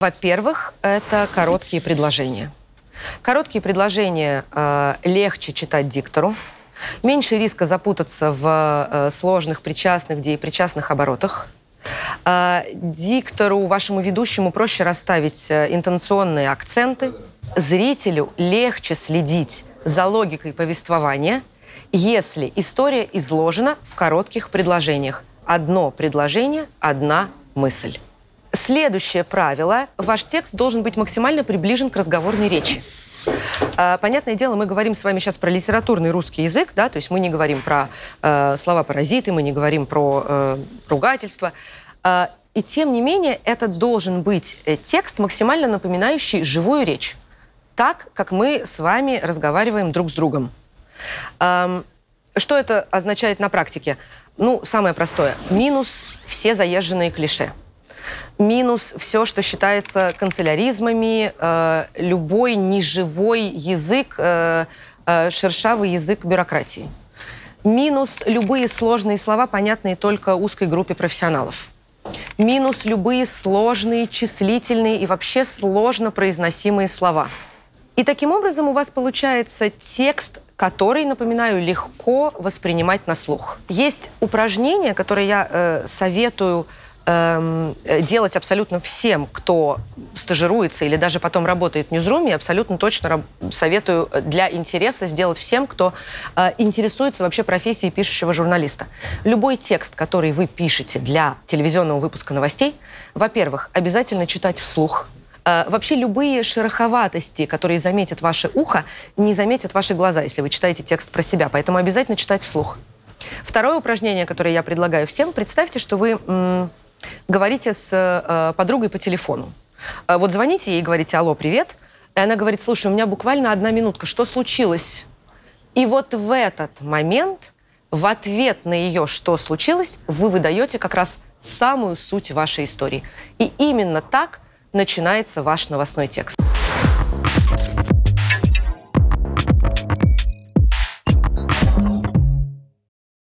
Во-первых, это короткие предложения. Короткие предложения э, легче читать диктору, меньше риска запутаться в э, сложных причастных, где и причастных оборотах. Э, диктору, вашему ведущему проще расставить э, интонационные акценты. Зрителю легче следить за логикой повествования, если история изложена в коротких предложениях. Одно предложение, одна мысль. Следующее правило. Ваш текст должен быть максимально приближен к разговорной речи. А, Понятное дело, мы говорим с вами сейчас про литературный русский язык, да, то есть мы не говорим про э, слова-паразиты, мы не говорим про э, ругательство. А, и тем не менее, это должен быть э, текст, максимально напоминающий живую речь. Так, как мы с вами разговариваем друг с другом. Ам, что это означает на практике? Ну, самое простое. Минус все заезженные клише. Минус все, что считается канцеляризмами, э, любой неживой язык, э, э, шершавый язык бюрократии. Минус любые сложные слова, понятные только узкой группе профессионалов. Минус любые сложные, числительные и вообще сложно произносимые слова. И таким образом у вас получается текст, который, напоминаю, легко воспринимать на слух. Есть упражнение, которое я э, советую эм, делать абсолютно всем, кто стажируется или даже потом работает в Ньюзруме, абсолютно точно советую для интереса сделать всем, кто э, интересуется вообще профессией пишущего журналиста. Любой текст, который вы пишете для телевизионного выпуска новостей, во-первых, обязательно читать вслух. Э, Вообще любые шероховатости, которые заметит ваше ухо, не заметят ваши глаза, если вы читаете текст про себя. Поэтому обязательно читать вслух. Второе упражнение, которое я предлагаю всем, представьте, что вы говорите с э, подругой по телефону. Э, Вот звоните ей говорите «Алло, привет». И она говорит «Слушай, у меня буквально одна минутка, что случилось?» И вот в этот момент, в ответ на ее «что случилось», вы выдаете как раз самую суть вашей истории. И именно так начинается ваш новостной текст.